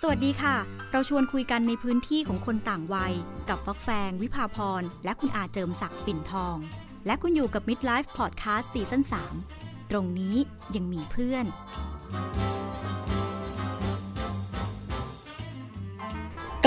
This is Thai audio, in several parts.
สวัสดีค่ะ เราชวนคุยกันในพื้นที่ของคนต่างวัย กับฟักแฟง วิภาพร และคุณอาเจิมศักดิ์ปิ่นทอง และคุณอยู่กับ Midlife Podcast ซีซั่น3ตรงนี้ยังมีเพื่อน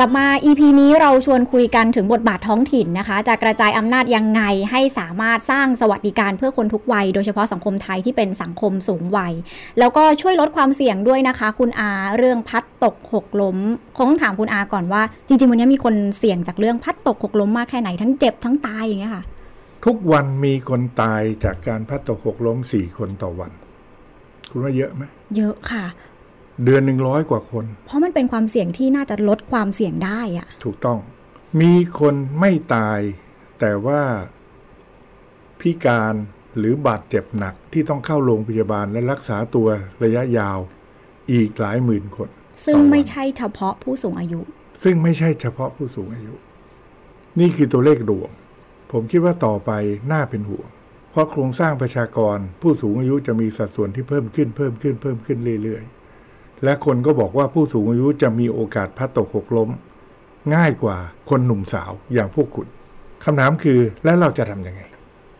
กลับมา EP นี้เราชวนคุยกันถึงบทบาทท้องถิ่นนะคะ จะกระจายอำนาจยังไงให้สามารถสร้างสวัสดิการเพื่อคนทุกวัย โดยเฉพาะสังคมไทยที่เป็นสังคมสูงวัย แล้วก็ช่วยลดความเสี่ยงด้วยนะคะ คุณอาเรื่องพัดตกหกล้มคงต้องถามคุณอาก่อนว่า จริง ๆ วันนี้มีคนเสี่ยงจากเรื่องพัดตกหกล้มมากแค่ไหนทั้งเจ็บทั้งตายอย่างเงี้ยค่ะ ทุกวันมีคนตายจากการพัดตกหกล้มสี่คนต่อวัน คุณว่าเยอะไหมเยอะค่ะ เดือนหนึ่งร้อยกว่าคน เพราะมันเป็นความเสี่ยงที่น่าจะลดความเสี่ยงได้อะถูกต้อง มีคนไม่ตาย แต่ว่าพิการหรือบาดเจ็บหนักที่ต้องเข้าโรงพยาบาลและรักษาตัวระยะยาวอีกหลายหมื่นคน ซึ่งต่อวันไม่ใช่เฉพาะผู้สูงอายุ ซึ่งไม่ใช่เฉพาะผู้สูงอายุ นี่คือตัวเลขรวม ผมคิดว่าต่อไปน่าเป็นห่วง เพราะโครงสร้างประชากรผู้สูงอายุจะมีสัดส่วนที่เพิ่มขึ้นเพิ่มขึ้นเพิ่มขึ้นเรื่อยๆ และคนก็บอกว่าผู้สูงอายุจะมีโอกาสพัดตกหกล้ม ง่ายกว่าคนหนุ่มสาวอย่างพวกคุณคำถามคือแล้วเราจะทำยังไง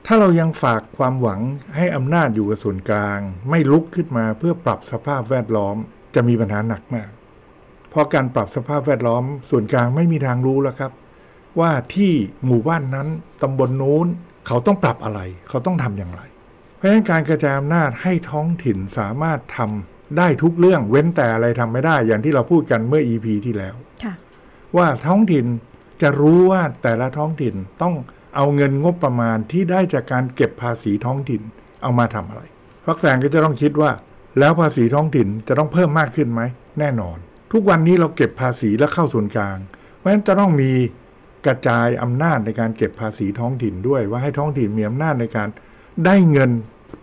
ถ้าเรายังฝากความหวังให้อำนาจอยู่กับส่วนกลาง ไม่ลุกขึ้นมาเพื่อปรับสภาพแวดล้อม จะมีปัญหาหนักมาก เพราะการปรับสภาพแวดล้อม ส่วนกลางไม่มีทางรู้แล้วครับ ว่าที่หมู่บ้านนั้นตำบลนู้นเขาต้องปรับอะไร เขาต้องทำอย่างไร เพราะฉะนั้นการกระจายอำนาจให้ท้องถิ่นสามารถทำ ได้ทุกเรื่องเว้นแต่อะไรทำไม่ได้ อย่างที่เราพูดกันเมื่อ EP ที่แล้วค่ะว่าท้องถิ่นจะรู้ว่าแต่ละท้องถิ่นต้องเอาเงินงบประมาณที่ได้จากการเก็บภาษีท้องถิ่นเอามาทำอะไรพักแสงก็จะต้องคิดว่า แล้วภาษีท้องถิ่นจะต้องเพิ่มมากขึ้นไหมแน่นอน ทุกวันนี้เราเก็บภาษีแล้วเข้าส่วนกลาง เพราะฉะนั้นจะต้องมีกระจายอำนาจในการเก็บภาษีท้องถิ่นด้วย ว่าให้ท้องถิ่นมีอำนาจในการได้เงิน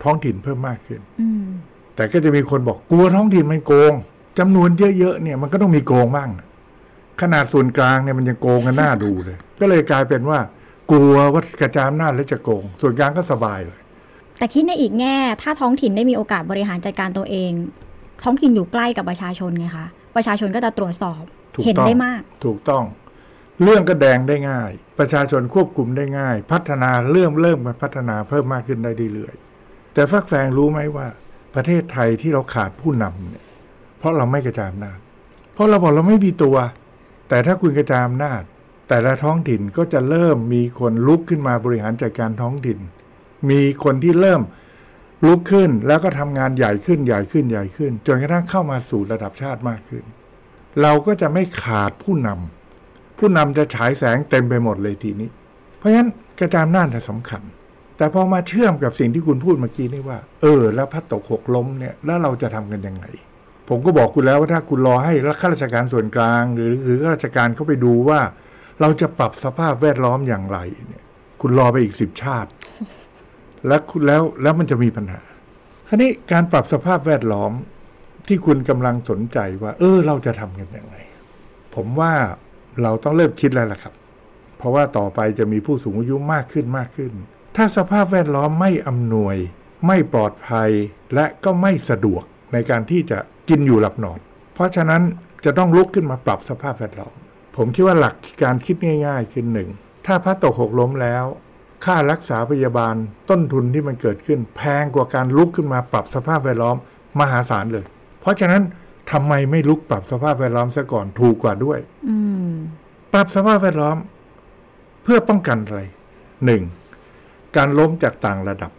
ท้องถิ่นเพิ่มมากขึ้นอืม แต่ก็จะมีคนบอกกลัวท้องถิ่นมันโกงจำนวนเยอะๆเนี่ยมันก็ต้องมีโกงบ้าง ขนาดส่วนกลางเนี่ยมันยังโกงกันหน้าดูเลย ก็เลยกลายเป็นว่า กลัวว่ากระจายอำนาจแล้วจะโกง ส่วนกลางก็สบายเลย แต่คิดในอีกแง่ ถ้าท้องถิ่นได้มีโอกาสบริหารจัดการตัวเอง ท้องถิ่นอยู่ใกล้กับประชาชนไงคะประชาชนก็จะตรวจสอบถูกเห็นต้องได้มาก ถูกต้อง เรื่องก็แดงได้ง่าย ประชาชนควบคุมได้ง่าย พัฒนาเริ่มเริ่มมาพัฒนาเพิ่มมากขึ้นได้เรื่อยๆแต่ฟักแฟงรู้ไหมว่า ประเทศไทยที่เราขาดผู้นำเนี่ยเพราะเราไม่กระจายอำนาจ เพราะเราบอกเราไม่มีตัว แต่ถ้าคุณกระจายอำนาจ แต่ละท้องถิ่นก็จะเริ่มมีคนลุกขึ้นมาบริหารจัดการท้องถิ่น มีคนที่เริ่มลุกขึ้นแล้วก็ทำงานใหญ่ขึ้นใหญ่ขึ้นใหญ่ขึ้น จนกระทั่งเข้ามาสู่ระดับชาติมากขึ้น เราก็จะไม่ขาดผู้นำผู้นำจะฉายแสงเต็มไปหมดเลยทีนี้ เพราะฉะนั้นกระจายอำนาจสำคัญ แต่พอมาเชื่อมกับสิ่งที่คุณพูดเมื่อกี้นี่ว่า เออ แล้วพัดตกหกล้มเนี่ยแล้วเราจะทำกันยังไง ผมก็บอกคุณแล้วว่าถ้าคุณรอให้ข้าราชการส่วนกลาง หรือหรือข้าราชการเข้าไปดูว่า เราจะปรับสภาพแวดล้อมอย่างไรเนี่ย คุณรอไปอีกสิบชาติ แล้วคุณแล้วแล้วมันจะมีปัญหาคราวนี้การปรับสภาพแวดล้อมที่คุณกำลังสนใจว่า เออ เราจะทำกันยังไง ผมว่าเราต้องเริ่มคิดแล้วล่ะครับ เพราะว่าต่อไปจะมีผู้สูงอายุมากขึ้นมากขึ้น ถ้าสภาพแวดล้อมไม่อำนวย ไม่ปลอดภัย และก็ไม่สะดวกในการที่จะกินอยู่หลับนอน เพราะฉะนั้นจะต้องลุกขึ้นมาปรับสภาพแวดล้อม ผมคิดว่าหลักการคิดง่ายๆคือหนึ่งถ้าพระตกหกล้มแล้ว ค่ารักษาพยาบาลต้นทุนที่มันเกิดขึ้น แพงกว่าการลุกขึ้นมาปรับสภาพแวดล้อมมหาศาลเลย เพราะฉะนั้นทำไมไม่ลุกปรับสภาพแวดล้อมซะก่อนถูกกว่าด้วย อืมปรับสภาพแวดล้อม เพื่อป้องกันอะไรหนึ่ง การล้มจากต่างระดับ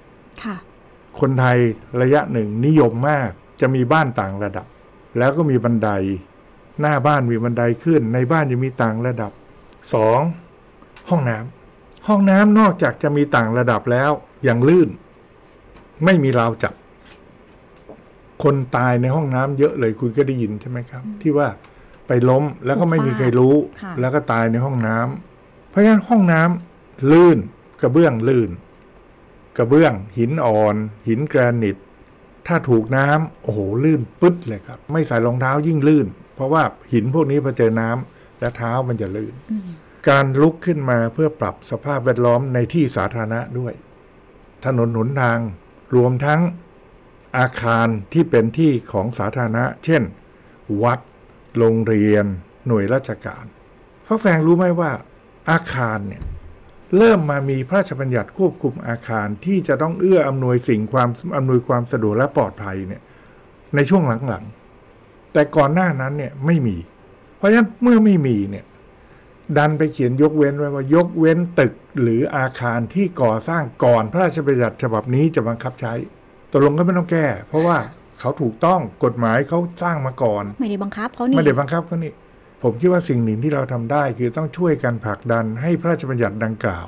ค่ะคนไทยระยะหนึ่งนิยมมากจะมีบ้านต่างระดับ แล้วก็มีบันได หน้าบ้านมีบันไดขึ้น ในบ้านจะมีต่างระดับสองห้องน้ำห้องน้ำนอกจากจะมีต่างระดับแล้วอย่างลื่น ไม่มีราวจับ คนตายในห้องน้ำเยอะเลยคุณก็ได้ยินใช่ไหมครับ ที่ว่าไปล้มแล้วก็ไม่มีใครรู้ค่ะแล้วก็ตายในห้องน้ำเพราะฉะนั้นห้องน้ำลื่น กระเบื้องลื่น กระเบื้อง หินอ่อน หินแกรนิต ถ้าถูกน้ำโอ้โหลื่นปึ๊ดเลยครับ ไม่ใส่รองเท้ายิ่งลื่น เพราะว่าหินพวกนี้พอเจอน้ำแล้วเท้ามันจะลื่น การลุกขึ้นมาเพื่อปรับสภาพแวดล้อมในที่สาธารณะด้วย ถนนหนทาง รวมทั้งอาคารที่เป็นที่ของสาธารณะ เช่น วัด โรงเรียน หน่วยราชการฟ้าแฟงรู้ไหมว่าอาคารเนี่ย เริ่มมามีพระราชบัญญัติควบคุมอาคารที่จะต้องเอื้ออำนวยสิ่งความอำนวยความสะดวกและปลอดภัยเนี่ยในช่วงหลังๆ แต่ก่อนหน้านั้นเนี่ยไม่มี เพราะฉะนั้นเมื่อไม่มีเนี่ยดันไปเขียนยกเว้นไว้ว่ายกเว้นตึกหรืออาคารที่ก่อสร้างก่อนพระราชบัญญัติฉบับนี้จะบังคับใช้ตกลงก็ไม่ต้องแก้ เพราะว่าเขาถูกต้องกฎหมายเขาสร้างมาก่อน ไม่ได้บังคับเขานี่ไม่ได้บังคับเขานี่ ผมคิดว่าสิ่งหนึ่งที่เราทำได้ คือต้องช่วยกันผลักดันให้พระราชบัญญัติดังกล่าว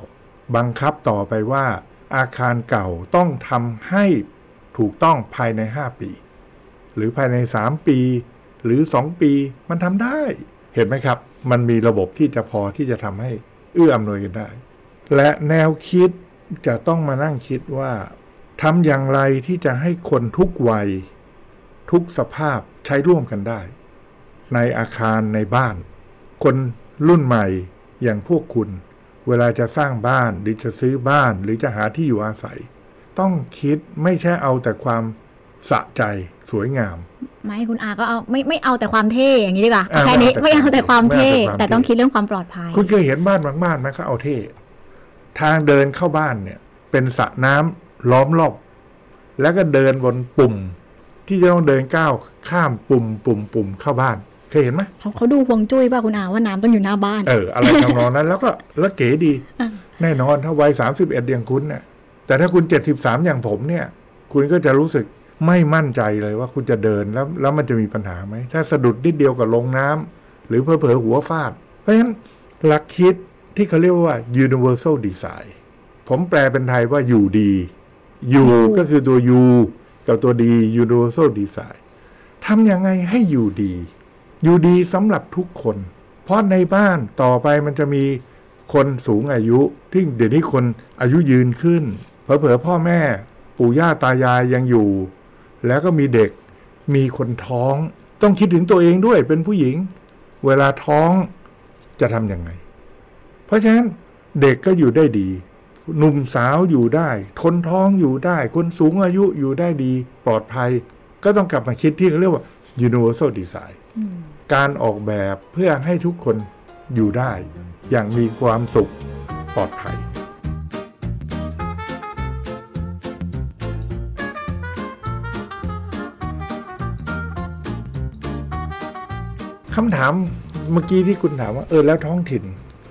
บังคับต่อไปว่า อาคารเก่าต้องทำให้ถูกต้องภายใน 5 ปี หรือภายใน 3 ปี หรือ 2 ปีมันทำได้เห็นไหมครับ มันมีระบบที่จะพอที่จะทำให้เอื้ออำนวยกันได้ และแนวคิดจะต้องมานั่งคิดว่าทำอย่างไรที่จะให้คนทุกวัย ทุกสภาพใช้ร่วมกันได้ ในอาคารในบ้าน คนรุ่นใหม่อย่างพวกคุณ เวลาจะสร้างบ้านหรือจะซื้อบ้านหรือจะหาที่อยู่อาศัย ต้องคิดไม่ใช่เอาแต่ความสะใจสวยงาม ไม่คุณอาก็เอาไม่ไม่เอาแต่ความเท่อย่างนี้ดีกว่าอ่าแค่นี้ไม่ไม่เอาเอาแต่แต่ความเท่ไม่เอาแต่ความแต่ต้องเท่คิดเรื่องความปลอดภัย คุณเคยเห็นบ้านบางบ้านไหมเขาเอาเท่ ทางเดินเข้าบ้านเนี่ย เป็นสระน้ำล้อมรอบแล้วก็เดินบนปุ่ม ที่จะต้องเดินก้าวข้ามปุ่มปุ่มปุ่มเข้าบ้าน เคยเห็นไหมเขาเขาดูฮวงจุ้ยป่ะคุณอาว่าน้ำต้องอยู่หน้าบ้าน เอออะไรทำนองนั้น แล้วก็แล้วเก๋ดี แน่นอนถ้าวัยสามสิบเอ็ดอย่างคุณเนี่ยแต่ถ้าคุณเจ็ดสิบสามอย่างผมเนี่ย คุณก็จะรู้สึกไม่มั่นใจเลยว่าคุณจะเดินแล้วแล้วมันจะมีปัญหาไหม ถ้าสะดุดนิดเดียวกับลงน้ำหรือเพอเพอๆหัวฟาด เพราะฉะนั้นหลักคิดที่เขาเรียกว่า universal design ผมแปลเป็นไทยว่าอยู่ดีอยู่ก็คือตัว U กับตัวดี universal design ทำยังไงให้อยู่ดี อยู่ดีสำหรับทุกคน เพราะในบ้านต่อไปมันจะมีคนสูงอายุที่เดี๋ยวนี้คนอายุยืนขึ้นเผลอๆพ่อแม่ ปู่ย่าตายายยังอยู่ แล้วก็มีเด็กมีคนท้อง ต้องคิดถึงตัวเองด้วยเป็นผู้หญิง เวลาท้องจะทำยังไง เพราะฉะนั้นเด็กก็อยู่ได้ดี หนุ่มสาวอยู่ได้คนท้องอยู่ได้ คนสูงอายุอยู่ได้ดี ปลอดภัย ก็ต้องกลับมาคิดที่เขาเรียกว่า universal design การออกแบบเพื่อให้ทุกคนอยู่ได้ อย่างมีความสุขปลอดภัย คำถามเมื่อกี้ที่คุณถามว่า เออแล้วท้องถิ่น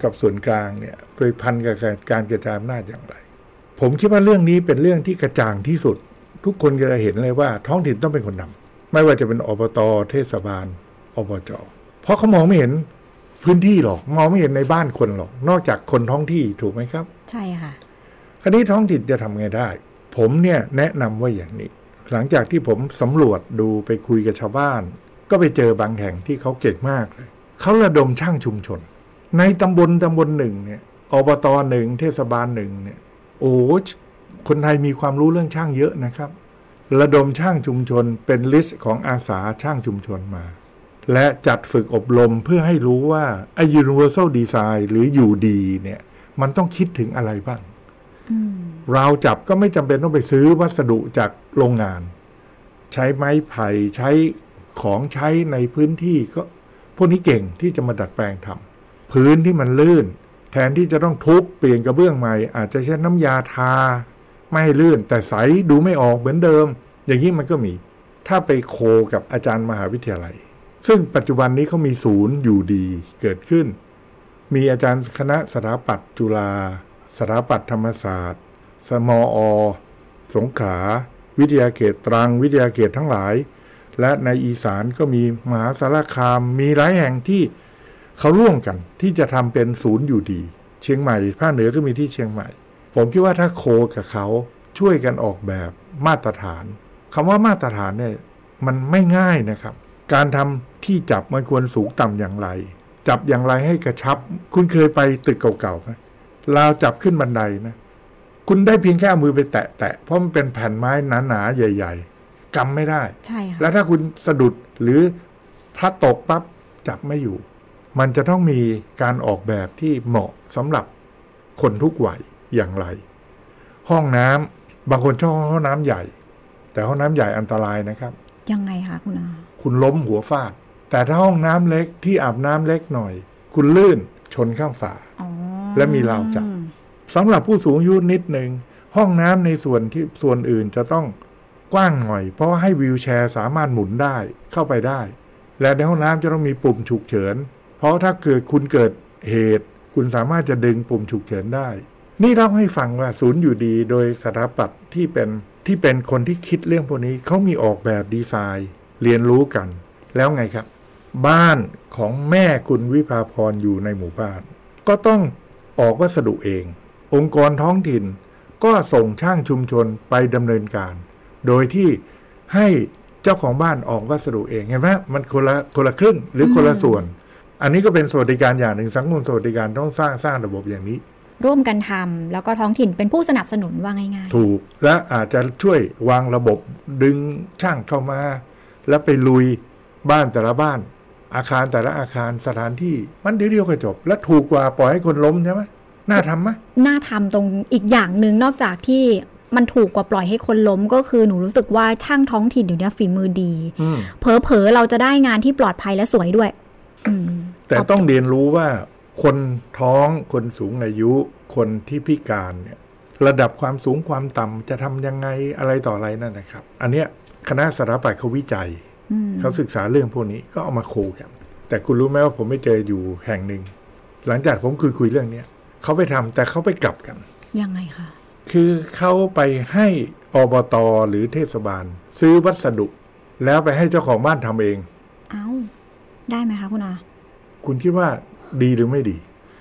กับส่วนกลางเนี่ยไปพันกับการกระจายอำนาจอย่างไร ผมคิดว่าเรื่องนี้เป็นเรื่องที่กระจ่างที่สุด ทุกคนจะเห็นเลยว่า ท้องถิ่นต้องเป็นคนนำไม่ว่าจะเป็นอบตเทศบาล อบจเพราะเขามองไม่เห็นพื้นที่หรอกมองไม่เห็นในบ้านคนหรอก นอกจากคนท้องที่ถูกไหมครับ ใช่ค่ะคราวนี้ท้องถิ่นจะทำไงได้ ผมเนี่ยแนะนำว่าอย่างนี้ หลังจากที่ผมสำรวจดูไปคุยกับชาวบ้าน ก็ไปเจอบางแห่งที่เขาเก่งมากเลยเขาระดมช่างชุมชน ในตำบลตำบลหนึ่งเนี่ยอบตหนึ่งเทศบาลหนึ่งเนี่ยโอ้คนไทยมีความรู้เรื่องช่างเยอะนะครับ ระดมช่างชุมชนเป็น list ของอาสาช่างชุมชนมา และจัดฝึกอบรมเพื่อให้รู้ว่าไอ้ universal design หรืออยู่ดีเนี่ย มันต้องคิดถึงอะไรบ้างราวจับก็ไม่จำเป็นต้องไปซื้อวัสดุจากโรงงาน ใช้ไม้ไผ่ใช้ของใช้ในพื้นที่ก็ พวกนี้เก่งที่จะมาดัดแปลงทำพื้นที่มันลื่น แทนที่จะต้องทุบเปลี่ยนกระเบื้องใหม่ อาจจะใช้น้ำยาทา ไม่ให้ลื่น แต่ใสดูไม่ออกเหมือนเดิม อย่างนี้มันก็มี ถ้าไปโคกับอาจารย์มหาวิทยาลัย ซึ่งปัจจุบันนี้เขามีศูนย์อยู่ดีเกิดขึ้น มีอาจารย์คณะสถาปัตย์จุฬาสถาปัตยธรรมศาสตร์ สมอสงขลาวิทยาเขตตรัง วิทยาเขตทั้งหลาย และในอีสานก็มีมหาสารคาม มีหลายแห่งที่เขาร่วมกันที่จะทำเป็นศูนย์อยู่ดี เชียงใหม่ภาคเหนือก็มีที่เชียงใหม่ ผมคิดว่าถ้าโคกับเขาช่วยกันออกแบบมาตรฐานคำว่ามาตรฐานเนี่ยมันไม่ง่ายนะครับ การทำที่จับมันควรสูงต่ำอย่างไร จับอย่างไรให้กระชับ คุณเคยไปตึกเก่าๆไหมราวจับขึ้นบันไดนะ คุณได้เพียงแค่เอามือไปแตะแตะเพราะมันเป็นแผ่นไม้หนาๆใหญ่ ๆกำไม่ได้ใช่ค่ะแล้วถ้าคุณสะดุดหรือพลัดตกปั๊บจับไม่อยู่ มันจะต้องมีการออกแบบที่เหมาะสำหรับคนทุกวัยอย่างไร ห้องน้ำบางคนชอบห้องน้ำใหญ่ แต่ห้องน้ำใหญ่อันตรายนะครับ ยังไงคะคุณอาคุณล้มหัวฟาด แต่ถ้าห้องน้ำเล็กที่อาบน้ำเล็กหน่อย คุณลื่นชนข้างฝาอ๋อและมีราวจับสำหรับผู้สูงอายุนิดหนึ่งห้องน้ำในส่วนที่ส่วนอื่นจะต้องกว้างหน่อย เพราะว่าให้วีลแชร์สามารถหมุนได้เข้าไปได้ และในห้องน้ำจะต้องมีปุ่มฉุกเฉิน เพราะถ้าเกิดคุณเกิดเหตุ คุณสามารถจะดึงปุ่มฉุกเฉินได้ นี่เล่าให้ฟังว่าศูนย์อยู่ดีโดยสถาปัตย์ที่เป็น ที่เป็นคนที่คิดเรื่องพวกนี้เขามีออกแบบดีไซน์ เรียนรู้กัน แล้วไงครับ บ้านของแม่คุณวิภาพรอยู่ในหมู่บ้าน ก็ต้องออกวัสดุเอง องค์กรท้องถิ่น ก็ส่งช่างชุมชนไปดำเนินการ โดยที่ให้เจ้าของบ้านออกวัสดุเองเห็นไหมมันคนละคนละครึ่งหรือคนละส่วน อันนี้ก็เป็นสวัสดิการอย่างหนึ่งสังคมสวัสดิการต้องสร้างสร้างระบบอย่างนี้ ร่วมกันทำแล้วก็ท้องถิ่นเป็นผู้สนับสนุนว่าง่ายถูกและอาจจะช่วยวางระบบดึงช่างเข้ามา แล้วไปลุยบ้านแต่ละบ้าน อาคารแต่ละอาคารสถานที่มันเดียวๆก็จบ และถูกกว่าปล่อยให้คนล้มใช่ไหมน่าทำไหมๆน่าทำตรงอีกอย่างหนึ่งนอกจากที่มันถูกกว่าปล่อยให้คนล้มก็คือหนูรู้สึกว่าช่างท้องถิ่นเดี๋ยวนี้ฝีมือดีอืมเผลอๆเราจะได้งานที่ปลอดภัยและสวยด้วยอืมแต่ต้องเรียนรู้ว่า คนท้องคนสูงอายุคนที่พิการเนี่ยระดับความสูงความต่ำจะทำยังไงอะไรต่ออะไรนั่นนะครับ อันเนี้ยคณะสถาปัตย์เขาวิจัยอืมเขาศึกษาเรื่องพวกนี้ก็เอามาโคกัน แต่คุณรู้ไหมว่าผมไม่เจออยู่แห่งหนึ่ง หลังจากผมคุยคุยเรื่องเนี้ยเขาไปทำแต่เขาไปกลับกัน ยังไงคะ คือเขาไปให้อบตหรือเทศบาล ซื้อวัสดุ แล้วไปให้เจ้าของบ้านทำเอง เอ้า ได้ไหมคะคุณอา คุณคิดว่า ดีหรือไม่ดี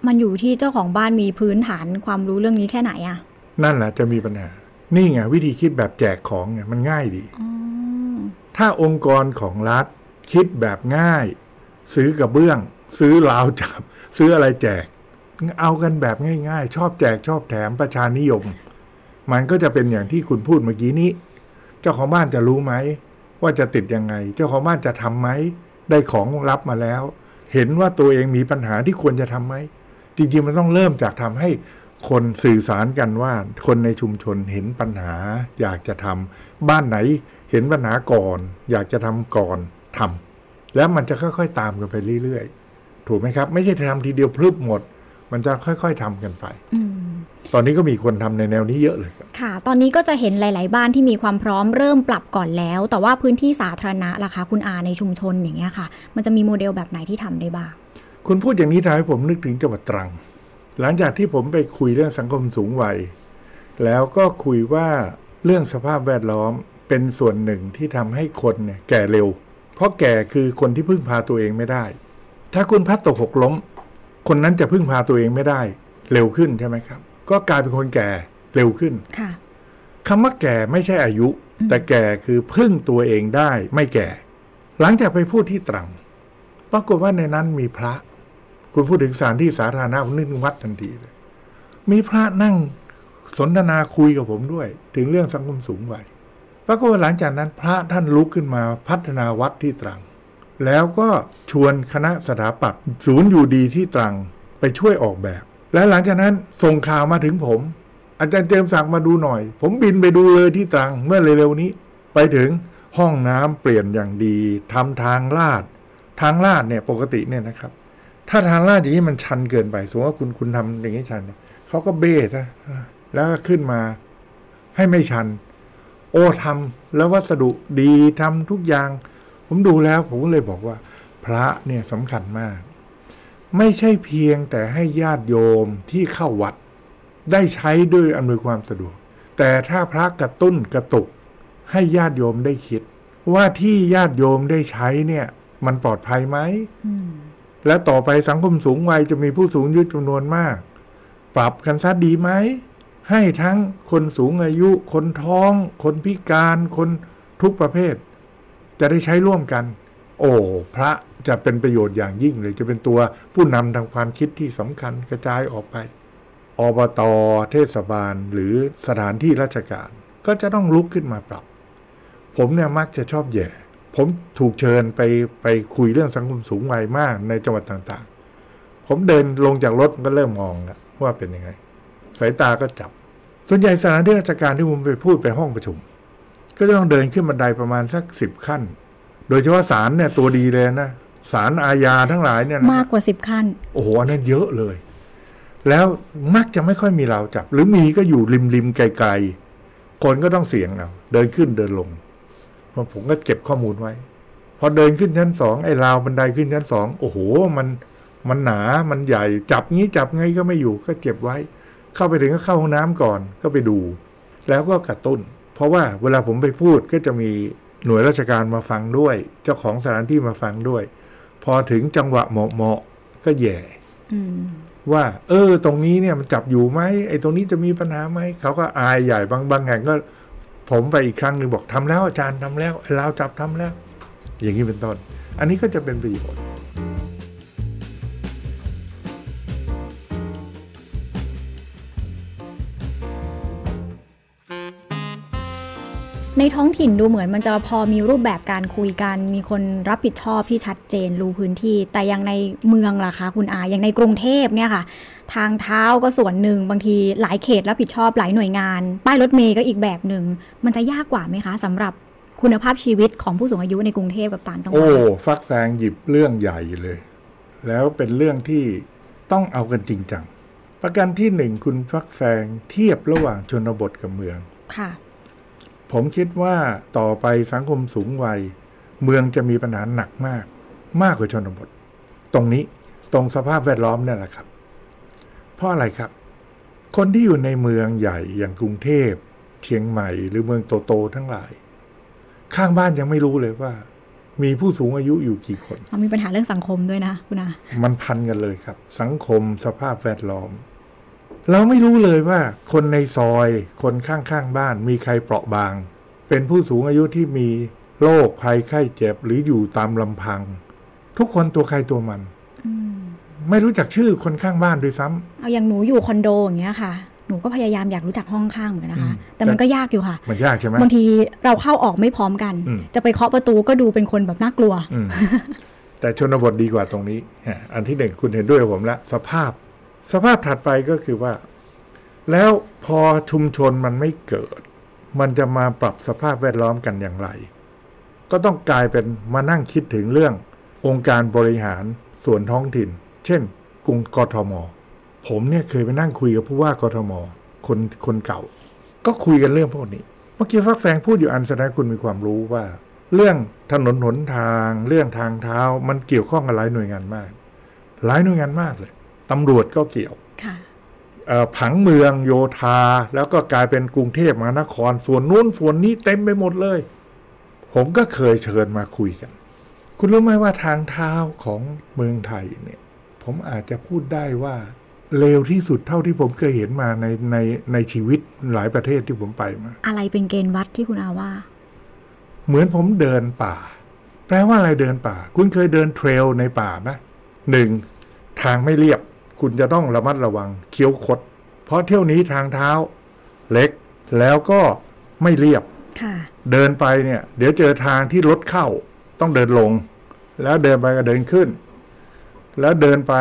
มันอยู่ที่เจ้าของบ้านมีพื้นฐานความรู้เรื่องนี้แค่ไหนอะนั่นแหละจะมีปัญหา นี่ไงวิธีคิดแบบแจกของไงมันง่ายดีอ๋อถ้าองค์กรของรัฐคิดแบบง่าย ซื้อกระเบื้อง ซื้อราวจับ ซื้ออะไรแจก เอากันแบบง่าย ๆ ชอบแจกชอบแถมประชานิยม มันก็จะเป็นอย่างที่คุณพูดเมื่อกี้นี้ เจ้าของบ้านจะรู้ไหม ว่าจะติดยังไง เจ้าของบ้านจะทำไหมได้ของรับมาแล้ว เห็นว่าตัวเองมีปัญหาที่ควรจะทำไหม จริง ๆ มันต้องเริ่มจากทำให้คนสื่อสารกันว่า คนในชุมชนเห็นปัญหา อยากจะทำบ้านไหนเห็นปัญหาก่อน อยากจะทำก่อนทำแล้วมันจะค่อย ๆ ตามกันไปเรื่อย ๆ ถูกไหมครับ ไม่ใช่ทำทีเดียวพรึบหมด มันจะค่อยๆทำกันไปอืมตอนนี้ก็มีคนทำในแนวนี้เยอะเลยครับค่ะ ตอนนี้ก็จะเห็นหลาย ๆ บ้านที่มีความพร้อมเริ่มปรับก่อนแล้ว แต่ว่าพื้นที่สาธารณะล่ะคะคุณอาในชุมชนอย่างเงี้ยค่ะ มันจะมีโมเดลแบบไหนที่ทำได้บ้าง คุณพูดอย่างนี้ทำให้ผมนึกถึงจังหวัดตรัง หลังจากที่ผมไปคุยเรื่องสังคมสูงวัย แล้วก็คุยว่าเรื่องสภาพแวดล้อมเป็นส่วนหนึ่งที่ทำให้คนเนี่ยแก่เร็ว เพราะแก่คือคนที่พึ่งพาตัวเองไม่ได้ ถ้าคุณพัดตกหกล้ม คนนั้นจะพึ่งพาตัวเองไม่ได้ เร็วขึ้นใช่ไหมครับ ก็กลายเป็นคนแก่เร็วขึ้นค่ะคำว่าแก่ไม่ใช่อายุ แต่แก่คือพึ่งตัวเองได้ไม่แก่ หลังจากไปพูดที่ตรังปรากฏว่าในนั้นมีพระ คุณพูดถึงสถานที่สาธารณะผมนึกถึงวัดทันทีเลยมีพระนั่งสนทนาคุยกับผมด้วย ถึงเรื่องสังคมสูงวัยปรากฏว่าหลังจากนั้นพระท่านลุกขึ้นมาพัฒนาวัดที่ตรัง แล้วก็ชวนคณะสถาปัตย์ศูนย์อยู่ดีที่ตรังไปช่วยออกแบบ และหลังจากนั้นส่งข่าวมาถึงผม อาจารย์เจมศักดิ์มาดูหน่อย ผมบินไปดูเลยที่ตรังเมื่อเร็วๆนี้ ไปถึงห้องน้ำเปลี่ยนอย่างดีทำทางลาด ทางลาดเนี่ยปกติเนี่ยนะครับ ถ้าทางลาดอย่างนี้มันชันเกินไปสมมติว่าคุณคุณทำอย่างนี้ชันเนี่ยเขาก็เบ้นะแล้วก็ขึ้นมาให้ไม่ชัน โอ้ทำแล้ววัสดุดีทำทุกอย่าง ผมดูแล้วผมก็เลยบอกว่า พระเนี่ยสำคัญมาก ไม่ใช่เพียงแต่ให้ญาติโยมที่เข้าวัด ได้ใช้ด้วยอำนวยความสะดวก แต่ถ้าพระกระตุ้นกระตุก ให้ญาติโยมได้คิด ว่าที่ญาติโยมได้ใช้เนี่ย มันปลอดภัยไหมอืมและต่อไปสังคมสูงวัยจะมีผู้สูงอายุจำนวนมาก ปรับกันซะดีไหมให้ทั้งคนสูงอายุ คนท้อง คนพิการ คนทุกประเภท จะได้ใช้ร่วมกัน โอ้พระจะเป็นประโยชน์อย่างยิ่งเลย จะเป็นตัวผู้นำทางความคิดที่สำคัญกระจายออกไปอบตเทศบาลหรือสถานที่ราชการ ก็จะต้องลุกขึ้นมาปรับ ผมเนี่ยมักจะชอบแย่ ผมถูกเชิญไปไปคุยเรื่องสังคมสูงวัยมากในจังหวัดต่างๆ ผมเดินลงจากรถก็เริ่มมองแล้วว่าเป็นยังไง สายตาก็จับ ส่วนใหญ่สถานที่ราชการที่ผมไปพูดไปห้องประชุม ก็จะต้องเดินขึ้นบันไดประมาณสักสิบขั้น โดยเฉพาะศาลเนี่ยตัวดีเลยนะศาลอาญาทั้งหลายเนี่ยนะมากกว่าสิบขั้น โอ้โหอันนั้นเยอะเลย แล้วมักจะไม่ค่อยมีราวจับ หรือมีก็อยู่ริมริมๆไกลๆ คนก็ต้องเสี่ยงเอาเดินขึ้นเดินลงเพราะผมก็เก็บข้อมูลไว้ พอเดินขึ้นชั้นสองไอ้ราวบันไดขึ้นชั้นสองโอ้โหมันมันหนา มันใหญ่ จับงี้จับไงก็ไม่อยู่ ก็เก็บไว้ เข้าไปถึงก็เข้าห้องน้ำก่อน ก็ไปดู แล้วก็กระตุ้น เพราะว่าเวลาผมไปพูดก็จะมีหน่วยราชการมาฟังด้วย เจ้าของสถานที่มาฟังด้วย พอถึงจังหวะเหมาะๆก็แย่อืมว่า เออ ตรงนี้เนี่ยมันจับอยู่ไหมไอ้ตรงนี้จะมีปัญหาไหมเขาก็อายใหญ่บางบางแห่งก็ ผมไปอีกครั้งหนึ่งบอกทำแล้วอาจารย์ทำแล้วไอ้เราวจับทำแล้ว อย่างนี้เป็นต้น อันนี้ก็จะเป็นประโยชน์ ในท้องถิ่นดูเหมือนมันจะพอมีรูปแบบการคุยกัน มีคนรับผิดชอบที่ชัดเจนรู้พื้นที่ แต่อย่างในเมืองล่ะคะคุณอาอย่างในกรุงเทพเนี่ยค่ะ ทางเท้าก็ส่วนหนึ่งบางทีหลายเขตรับผิดชอบหลายหน่วยงาน ป้ายรถเมย์ก็อีกแบบหนึ่ง มันจะยากกว่าไหมคะสำหรับคุณภาพชีวิตของผู้สูงอายุในกรุงเทพกับต่างจังหวัดโอ้ฟักแฟงหยิบเรื่องใหญ่เลย แล้วเป็นเรื่องที่ต้องเอากันจริงจังประการที่หนึ่งคุณฟักแฟงเทียบระหว่างชนบทกับเมืองค่ะ ผมคิดว่าต่อไปสังคมสูงวัย เมืองจะมีปัญหาหนักมาก มากกว่าชนบท ตรงนี้ตรงสภาพแวดล้อมเนี่ยแหละครับ เพราะอะไรครับ คนที่อยู่ในเมืองใหญ่อย่างกรุงเทพเชียงใหม่หรือเมืองโตๆทั้งหลาย ข้างบ้านยังไม่รู้เลยว่า มีผู้สูงอายุอยู่กี่คนเรามีปัญหาเรื่องสังคมด้วยนะคุณอามันพันกันเลยครับ สังคมสภาพแวดล้อม เราไม่รู้เลยว่าคนในซอยคนข้างๆบ้านมีใครเปราะบาง เป็นผู้สูงอายุที่มีโรคภัยไข้เจ็บหรืออยู่ตามลำพัง ทุกคนตัวใครตัวมันอืมไม่รู้จักชื่อคนข้างบ้านด้วยซ้ำเอาอย่างหนูอยู่คอนโดอย่างเงี้ยค่ะหนูก็พยายามอยากรู้จักห้องข้างเหมือนกันนะคะอืมแต่มันก็ยากอยู่ค่ะ มันยากใช่ไหมบางทีเราเข้าออกไม่พร้อมกันอืมจะไปเคาะประตูก็ดูเป็นคนแบบน่ากลัวอืมแต่ชนบทดีกว่าตรงนี้อะอันที่หนึ่งคุณเห็นด้วยกับผมแล้วสภาพ สภาพถัดไปก็คือว่า แล้วพอชุมชนมันไม่เกิด มันจะมาปรับสภาพแวดล้อมกันอย่างไร ก็ต้องกลายเป็นมานั่งคิดถึงเรื่ององค์การบริหารส่วนท้องถิ่น เช่น กรุงกทม ผมเนี่ยเคยไปนั่งคุยกับผู้ว่ากทม คนคนเก่า ก็คุยกันเรื่องพวกนี้ เมื่อกี้ฟักแฟงพูดอยู่อันแสดงคุณมีความรู้ว่า เรื่องถนนหนทาง เรื่องทางเท้า มันเกี่ยวข้องกับหลายหน่วยงานมาก หลายหน่วยงานมากเลย ตำรวจก็เกี่ยวค่ะเอ่อผังเมืองโยธาแล้วก็กลายเป็นกรุงเทพมหานคร ส่วนนู้นส่วนนี้เต็มไปหมดเลย ผมก็เคยเชิญมาคุยกัน คุณรู้ไหมว่าทางเท้าของเมืองไทยเนี่ย ผมอาจจะพูดได้ว่าเลวที่สุดเท่าที่ผมเคยเห็นมาในในในชีวิตหลายประเทศที่ผมไปมา อะไรเป็นเกณฑ์วัดที่คุณอาว่า เหมือนผมเดินป่า แปลว่าอะไรเดินป่า คุณเคยเดินเทรลในป่าไหมหนึ่งทางไม่เรียบ คุณจะต้องระมัดระวังเคี้ยวคด เพราะเที่ยวนี้ทางเท้าเล็กแล้วก็ไม่เรียบค่ะเดินไปเนี่ย เดี๋ยวเจอทางที่รถเข้า ต้องเดินลง แล้วเดินไปก็เดินขึ้น แล้วเดินไป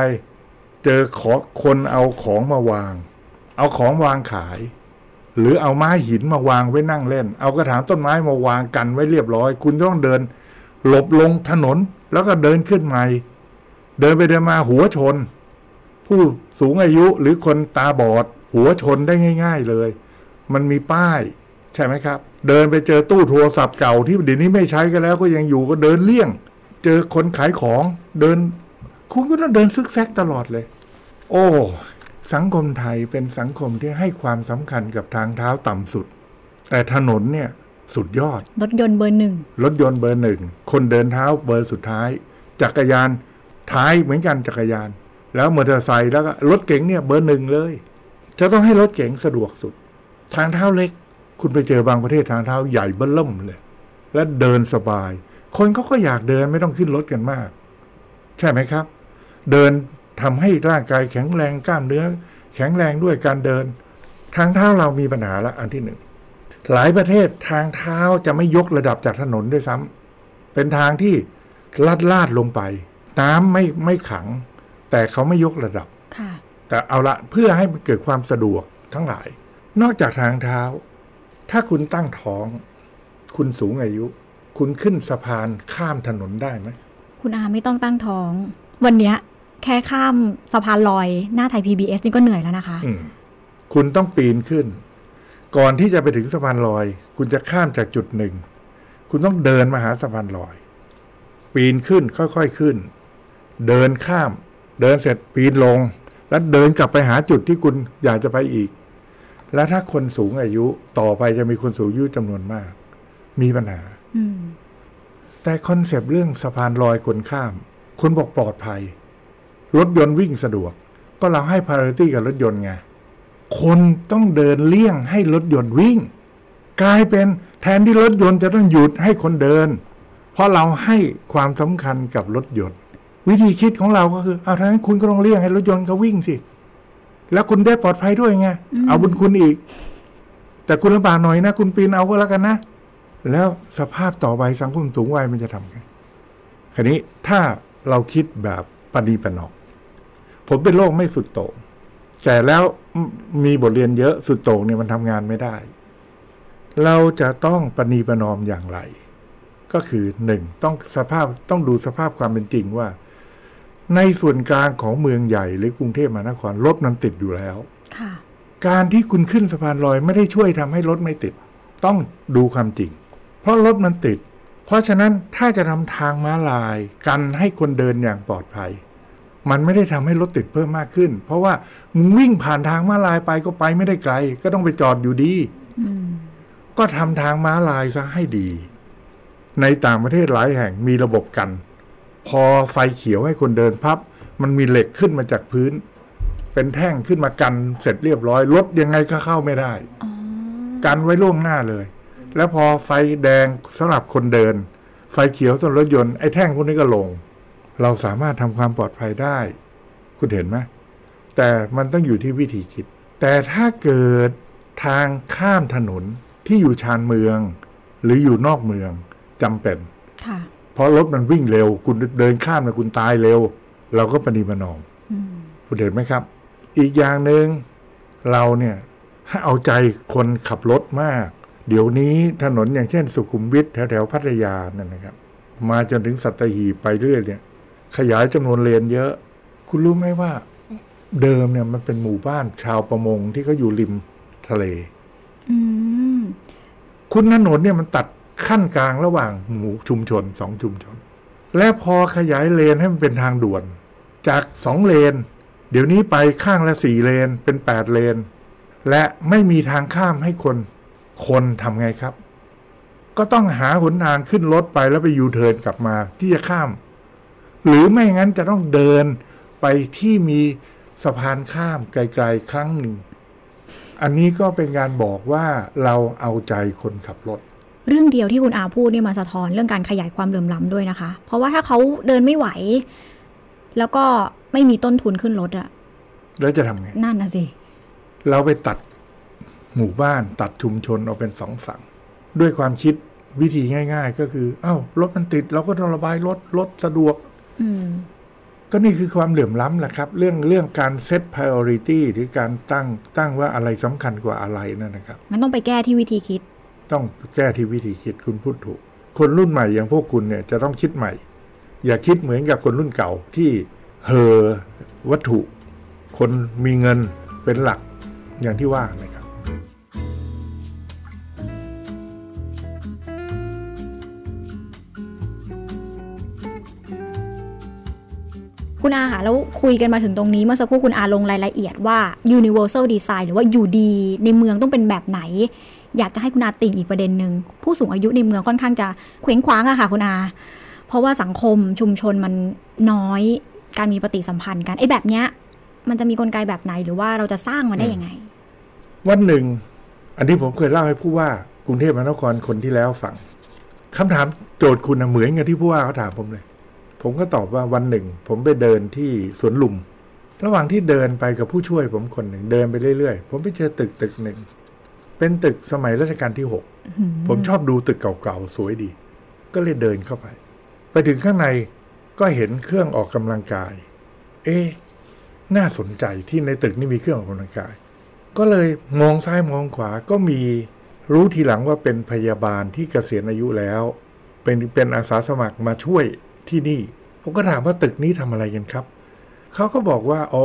เจอขอคนเอาของมาวาง เอาของวางขาย หรือเอาไม้หินมาวางไว้นั่งเล่น เอากระถางต้นไม้มาวางกันไว้เรียบร้อย คุณต้องเดิน หลบลงถนนแล้วก็เดินขึ้นใหม่ เดินไปเดินมาหัวชน ผู้สูงอายุหรือคนตาบอด หัวชนได้ง่าย ๆเลย มันมีป้าย ใช่ไหมครับ เดินไปเจอตู้โทรศัพท์เก่าที่เดี๋ยวนี้ไม่ใช้กันแล้วก็ยังอยู่ก็เดินเลี่ยง เจอคนขายของเดิน คุณก็ต้องเดินซึกแซกตลอดเลย โอ้สังคมไทยเป็นสังคมที่ให้ความสำคัญกับทางเท้าต่ำสุด แต่ถนนเนี่ยสุดยอด รถยนต์เบอร์หนึ่ง รถยนต์เบอร์หนึ่ง คนเดินเท้าเบอร์สุดท้าย จักรยานท้ายเหมือนกันจักรยาน แล้วมอเตอร์ไซค์แล้วก็รถเก๋งเนี่ยเบอร์หนึ่งเลย จะต้องให้รถเก๋งสะดวกสุด ทางเท้าเล็ก คุณไปเจอบางประเทศทางเท้าใหญ่เบ้อเริ่มเลย และเดินสบาย คนเขาก็อยากเดินไม่ต้องขึ้นรถกันมาก ใช่ไหมครับ เดินทำให้ร่างกายแข็งแรงกล้ามเนื้อ แข็งแรงด้วยการเดิน ทางเท้าเรามีปัญหาละอันที่หนึ่งหลายประเทศทางเท้าจะไม่ยกระดับจากถนนด้วยซ้ำเป็นทางที่ลาดลาดลงไป น้ำไม่ไม่ขัง แต่เขาไม่ยกระดับค่ะแต่เอาละเพื่อให้มันเกิดความสะดวกทั้งหลาย นอกจากทางเท้า ถ้าคุณตั้งท้อง คุณสูงอายุ คุณขึ้นสะพานข้ามถนนได้ไหมคุณคุณอาไม่ต้องตั้งท้อง วันเนี้ย แค่ข้ามสะพานลอยหน้าไทย PBS นี่ก็เหนื่อยแล้วนะคะอืมคุณต้องปีนขึ้น ก่อนที่จะไปถึงสะพานลอย คุณจะข้ามจากจุดหนึ่ง คุณต้องเดินมาหาสะพานลอย ปีนขึ้นค่อยๆขึ้น เดินข้าม เดินเสร็จปีนลง แล้วเดินกลับไปหาจุดที่คุณอยากจะไปอีก และถ้าคนสูงอายุต่อไปจะมีคนสูงอายุจำนวนมาก มีปัญหาอืมแต่ concept เรื่องสะพานลอยคนข้าม คุณบอกปลอดภัย รถยนต์วิ่งสะดวก ก็เราให้ priority กับรถยนต์ไง คนต้องเดินเลี่ยงให้รถยนต์วิ่ง กลายเป็นแทนที่รถยนต์จะต้องหยุดให้คนเดิน เพราะเราให้ความสำคัญกับรถยนต์ วิธีคิดของเราก็คือเอ้าถ้างั้นคุณก็ต้องเลี่ยงให้รถยนต์เขาวิ่งสิ แล้วคุณได้ปลอดภัยด้วยไง เอาบุญคุณอีก แต่คุณลำบากหน่อยนะ คุณปีนเอาก็แล้วกันนะ แล้วสภาพต่อไปสังคมสูงวัยมันจะทำไงคราวนี้ถ้าเราคิดแบบปณีประนอมผมเป็นโรคไม่สุดโต่งแต่แล้วมมีบทเรียนเยอะสุดโต่งเนี่ยมันทำงานไม่ได้ เราจะต้องปณีประนอมอย่างไร ก็คือหนึ่งต้องสภาพต้องดูสภาพความเป็นจริงว่า ในส่วนกลางของเมืองใหญ่หรือกรุงเทพมหานครรถมันติดอยู่แล้วค่ะการที่คุณขึ้นสะพานลอยไม่ได้ช่วยทำให้รถไม่ติด ต้องดูความจริง เพราะรถมันติด เพราะฉะนั้นถ้าจะทำทางม้าลาย กันให้คนเดินอย่างปลอดภัย มันไม่ได้ทำให้รถติดเพิ่มมากขึ้น เพราะว่ามึงวิ่งผ่านทางม้าลายไปก็ไปไม่ได้ไกล ก็ต้องไปจอดอยู่ดีอืมก็ทำทางม้าลายซะให้ดี ในต่างประเทศหลายแห่งมีระบบกัน พอไฟเขียวให้คนเดินพับ มันมีเหล็กขึ้นมาจากพื้น เป็นแท่งขึ้นมากันเสร็จเรียบร้อยรถยังไงก็เข้าไม่ได้อ๋อกันไว้ล่วงหน้าเลย แล้วพอไฟแดงสำหรับคนเดิน ไฟเขียวสำหรับรถยนต์ไอ้แท่งพวกนี้ก็ลง เราสามารถทำความปลอดภัยได้ คุณเห็นไหมแต่มันต้องอยู่ที่วิธีคิด แต่ถ้าเกิดทางข้ามถนนที่อยู่ชานเมือง หรืออยู่นอกเมืองจำเป็นค่ะ เพราะรถมันวิ่งเร็ว คุณเดินข้ามแล้วคุณตายเร็ว เราก็ปฏิบัตินอมอืมคุณเห็นไหมครับ อีกอย่างหนึ่งเราเนี่ยให้เอาใจคนขับรถมาก เดี๋ยวนี้ถนนอย่างเช่นสุขุมวิทแถวแถวๆพัทยานั่นนะครับ มาจนถึงสัตหีบไปเรื่อยเนี่ย ขยายจำนวนเลนเยอะ คุณรู้ไหมว่า เดิมเนี่ยมันเป็นหมู่บ้านชาวประมงที่เขาอยู่ริมทะเลอืมคุณถนนเนี่ยมันตัด ขั้นกลางระหว่างหมู่ชุมชนสองชุมชน และพอขยายเลนให้มันเป็นทางด่วน จากสองเลน เดี๋ยวนี้ไปข้างละสี่เลนเป็นแปดเลน และไม่มีทางข้ามให้คนคนทำไงครับ ก็ต้องหาหนทางขึ้นรถไปแล้วไปยูเทิร์นกลับมาที่จะข้าม หรือไม่งั้นจะต้องเดินไปที่มีสะพานข้ามไกลๆครั้งหนึ่ง อันนี้ก็เป็นการบอกว่าเราเอาใจคนขับรถ เรื่องเดียวที่คุณอาพูดนี่มาสะท้อนเรื่องการขยายความเหลื่อมล้ำด้วยนะคะ เพราะว่าถ้าเขาเดินไม่ไหว แล้วก็ไม่มีต้นทุนขึ้นรถอะแล้วจะทำไง นั่นนะสิ เราไปตัดหมู่บ้านตัดชุมชนออกเป็นสองฝั่งด้วยความคิดวิธีง่าย ๆ ก็คือเอ้ารถมันติด เราก็ต้องระบายรถรถสะดวกอืมก็นี่คือความเหลื่อมล้ำแหละครับ เรื่องเรื่องการเซต priority หรือการตั้งตั้งว่าอะไรสำคัญกว่าอะไรนั่นนะครับ มันต้องไปแก้ที่วิธีคิด ต้องแก้ที่วิธีคิดคุณพูดถูก คนรุ่นใหม่อย่างพวกคุณเนี่ยจะต้องคิดใหม่ อย่าคิดเหมือนกับคนรุ่นเก่าที่เฮอวัตถุ คนมีเงินเป็นหลักอย่างที่ว่านะครับคุณอาค่ะแล้วคุยกันมาถึงตรงนี้เมื่อสักครู่คุณอาลงรายละเอียดว่า universal design หรือว่าอยู่ดีในเมืองต้องเป็นแบบไหน อยากจะให้คุณอาติ่งอีกประเด็นหนึ่งผู้สูงอายุในเมืองค่อนข้างจะเคว้งคว้างอะค่ะคุณอา เพราะว่าสังคมชุมชนมันน้อยการมีปฏิสัมพันธ์กันไอ้แบบเนี้ยมันจะมีกลไกแบบไหนหรือว่าเราจะสร้างมันได้ยังไง วันหนึ่ง อันนี้ผมเคยเล่าให้ผู้ว่ากรุงเทพมหานครคนที่แล้วฟังคำถามโจทย์คุณเหมือนกับที่ผู้ว่าเขาถามผมเลย ผมก็ตอบว่าวันหนึ่ง ผมไปเดินที่สวนลุม ระหว่างที่เดินไปกับผู้ช่วยผมคนหนึ่งเดินไปเรื่อยๆ ผมไปเจอตึกตึกหนึ่ง เป็นตึกสมัยรัชกาลที่หกผมชอบดูตึกเก่าๆ สวยดี ก็เลยเดินเข้าไป ไปถึงข้างในก็เห็นเครื่องออกกำลังกาย เอ๊ะน่าสนใจที่ในตึกนี่มีเครื่องออกกำลังกาย ก็เลยมองซ้ายมองขวาก็มีรู้ทีหลังว่าเป็นพยาบาลที่เกษียณอายุแล้ว เป็นเป็นอาสาสมัครมาช่วยที่นี่ ผมก็ถามว่าตึกนี้ทำอะไรกันครับ เขาก็บอกว่า อ๋อ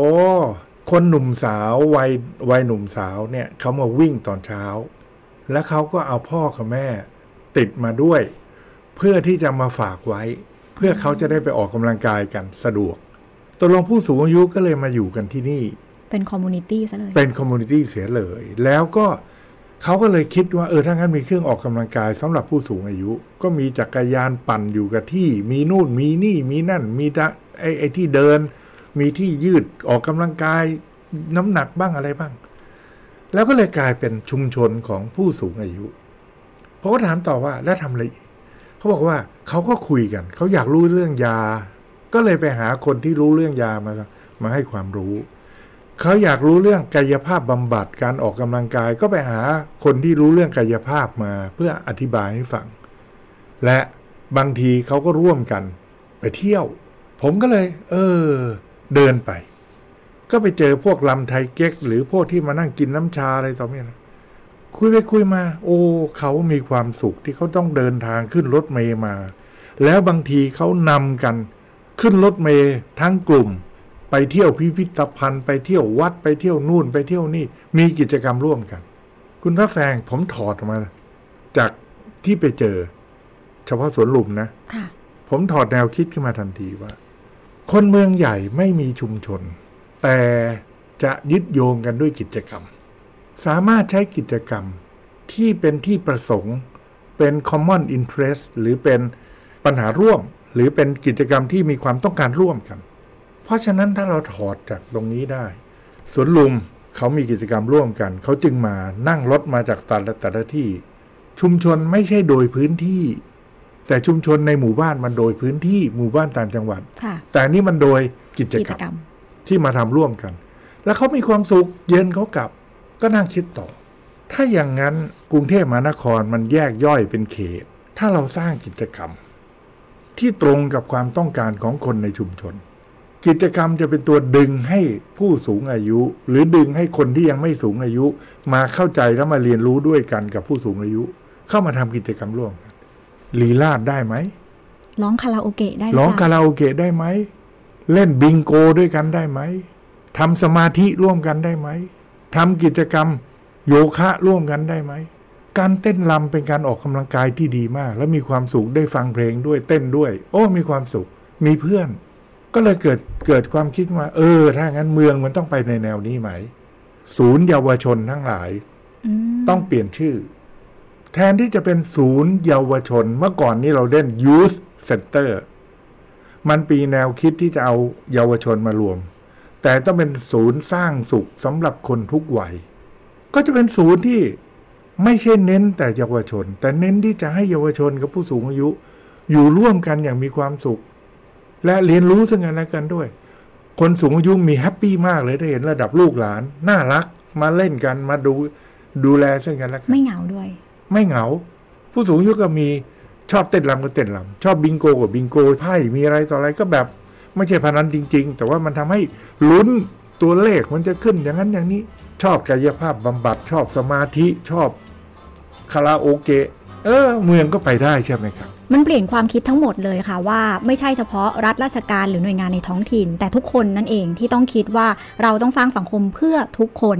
คนหนุ่มสาววัยวัยหนุ่มสาวเนี่ยเขามาวิ่งตอนเช้า แล้วเขาก็เอาพ่อกับแม่ติดมาด้วย เพื่อที่จะมาฝากไว้ เพื่อเขาจะได้ไปออกกำลังกายกันสะดวกตกลงผู้สูงอายุก็เลยมาอยู่กันที่นี่ เป็น community ซะเลยเป็น community เสียเลย แล้วก็เขาก็เลยคิดว่าเออถ้างั้นมีเครื่องออกกำลังกายสำหรับผู้สูงอายุ ก็มีจักรยานปั่นอยู่กับที่ มีนู่นมีนี่มีนั่นมีดะไอ้ไอ้ที่เดิน มีที่ยืดออกกำลังกายน้ำหนักบ้างอะไรบ้าง แล้วก็เลยกลายเป็นชุมชนของผู้สูงอายุผมก็ถามต่อว่าแล้วทำอะไรอีกเขาบอกว่าเขาก็คุยกันเขาอยากรู้เรื่องยา ก็เลยไปหาคนที่รู้เรื่องยามามาให้ความรู้เขาอยากรู้เรื่องกายภาพบำบัดการออกกำลังกาย ก็ไปหาคนที่รู้เรื่องกายภาพมาเพื่ออธิบายให้ฟัง และบางทีเขาก็ร่วมกันไปเที่ยว ผมก็เลย เออ เดินไป ก็ไปเจอพวกลำไทยเก๊ก หรือพวกที่มานั่งกินน้ำชาอะไรต่อเนี้ยนะคุยไปคุยมา โอ้เขามีความสุขที่เขาต้องเดินทางขึ้นรถเมย์มา แล้วบางทีเขานำกันขึ้นรถเมย์ทั้งกลุ่ม ไปเที่ยวพิพิธภัณฑ์ไปเที่ยววัดไปเที่ยวนู่นไปเที่ยวนี่ มีกิจกรรมร่วมกัน คุณพระแฟงผมถอดออกมา จากที่ไปเจอ เฉพาะสวนลุมนะค่ะผมถอดแนวคิดขึ้นมาทันทีว่า คนเมืองใหญ่ไม่มีชุมชน แต่จะยึดโยงกันด้วยกิจกรรม สามารถใช้กิจกรรมที่เป็นที่ประสงค์ เป็น common interest หรือเป็นปัญหาร่วม หรือเป็นกิจกรรมที่มีความต้องการร่วมกัน เพราะฉะนั้นถ้าเราถอดจากตรงนี้ได้สวนลุมเขามีกิจกรรมร่วมกัน เขาจึงมานั่งรถมาจากแต่ละแต่ละที่ ชุมชนไม่ใช่โดยพื้นที่ แต่ชุมชนในหมู่บ้านมันโดยพื้นที่หมู่บ้านต่างจังหวัดค่ะแต่อันนี่มันโดยกิจกิกจรรมกรรมที่มาทำร่วมกัน แล้วเขามีความสุขเย็นเขากลับ ก็นั่งคิดต่อ ถ้าอย่างนั้นกรุงเทพมหานครมันแยกย่อยเป็นเขต ถ้าเราสร้างกิจกรรม ที่ตรงกับความต้องการของคนในชุมชน กิจกรรมจะเป็นตัวดึงให้ผู้สูงอายุ หรือดึงให้คนที่ยังไม่สูงอายุ มาเข้าใจแล้วมาเรียนรู้ด้วยกันกับผู้สูงอายุ เข้ามาทำกิจกรรมร่วมกัน ลีลาดได้ไหมร้องคาราโอเกะได้หรืร้องเปคาล่าราโอเกะได้ไหมเล่นบิงโกด้วยกันได้ไหมทำสมาธิร่วมกันได้ไหมทำกิจกรรมโยคะร่วมกันได้ไหม การเต้นรำเป็นการออกกำลังกายที่ดีมาก และมีความสุขได้ฟังเพลงด้วยเต้นด้วย โอ้ มีความสุข มีเพื่อน ก็เลยเกิดเกิดความคิดว่า เออ ถ้างั้นเมืองมันต้องไปในแนวนี้ไหม ศูนย์เยาวชนทั้งหลายอืมต้องเปลี่ยนชื่อ แทนที่จะเป็นศูนย์เยาวชน เมื่อก่อนนี้เราเล่น Youth Center มันเป็นแนวคิดที่จะเอาเยาวชนมารวม แต่ต้องเป็นศูนย์สร้างสุขสำหรับคนทุกวัย ก็จะเป็นศูนย์ที่ไม่ใช่เน้นแต่เยาวชน แต่เน้นที่จะให้เยาวชนกับผู้สูงอายุ อยู่ร่วมกันอย่างมีความสุข และเรียนรู้ซึ่งกันและกันด้วย คนสูงอายุมี happy มากเลยได้เห็นระดับลูกหลาน น่ารักมาเล่นกันมาดูดูแลซึ่งกันและกันไม่เหงาด้วย ไม่เหงา ผู้สูงอายุก็มีชอบเต้นรำก็เต้นรำชอบบิงโกก็บิงโกไพ่มีอะไรต่ออะไรก็แบบ ไม่ใช่พนันจริง ๆ แต่ว่ามันทำให้ลุ้นตัวเลขมันจะขึ้นอย่างนั้นอย่างนี้ ชอบกายภาพบำบัดชอบสมาธิชอบคาราโอเกะเออเมืองก็ไปได้ใช่ไหมครับ มันเปลี่ยนความคิดทั้งหมดเลยค่ะว่าไม่ใช่เฉพาะรัฐราชการหรือหน่วยงานในท้องถิ่น แต่ทุกคนนั่นเองที่ต้องคิดว่าเราต้องสร้างสังคมเพื่อทุกคน